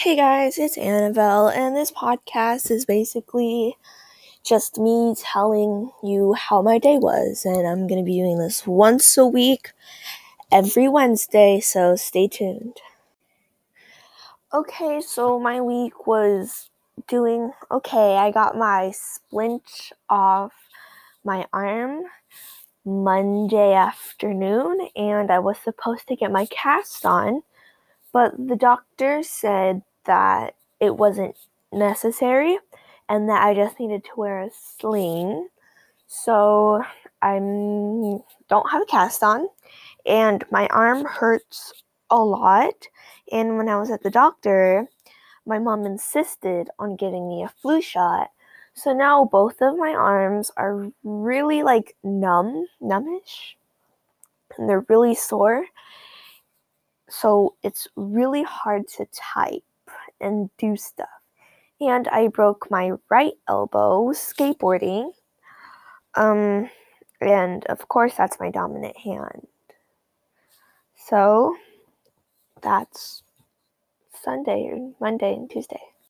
Hey guys, it's Annabelle, and this podcast is basically just me telling you how my day was, and I'm gonna be doing this once a week, every Wednesday, so stay tuned. Okay, so my week was doing okay. I got my splint off my arm Monday afternoon, and I was supposed to get my cast on, but the doctor said that it wasn't necessary and that I just needed to wear a sling. So I don't have a cast on and my arm hurts a lot. And when I was at the doctor, my mom insisted on giving me a flu shot. So now both of my arms are really like numb, numbish, and they're really sore. So it's really hard to type and do stuff. And I broke my right elbow skateboarding. Um, and of course, that's my dominant hand. So that's Sunday Monday and Tuesday.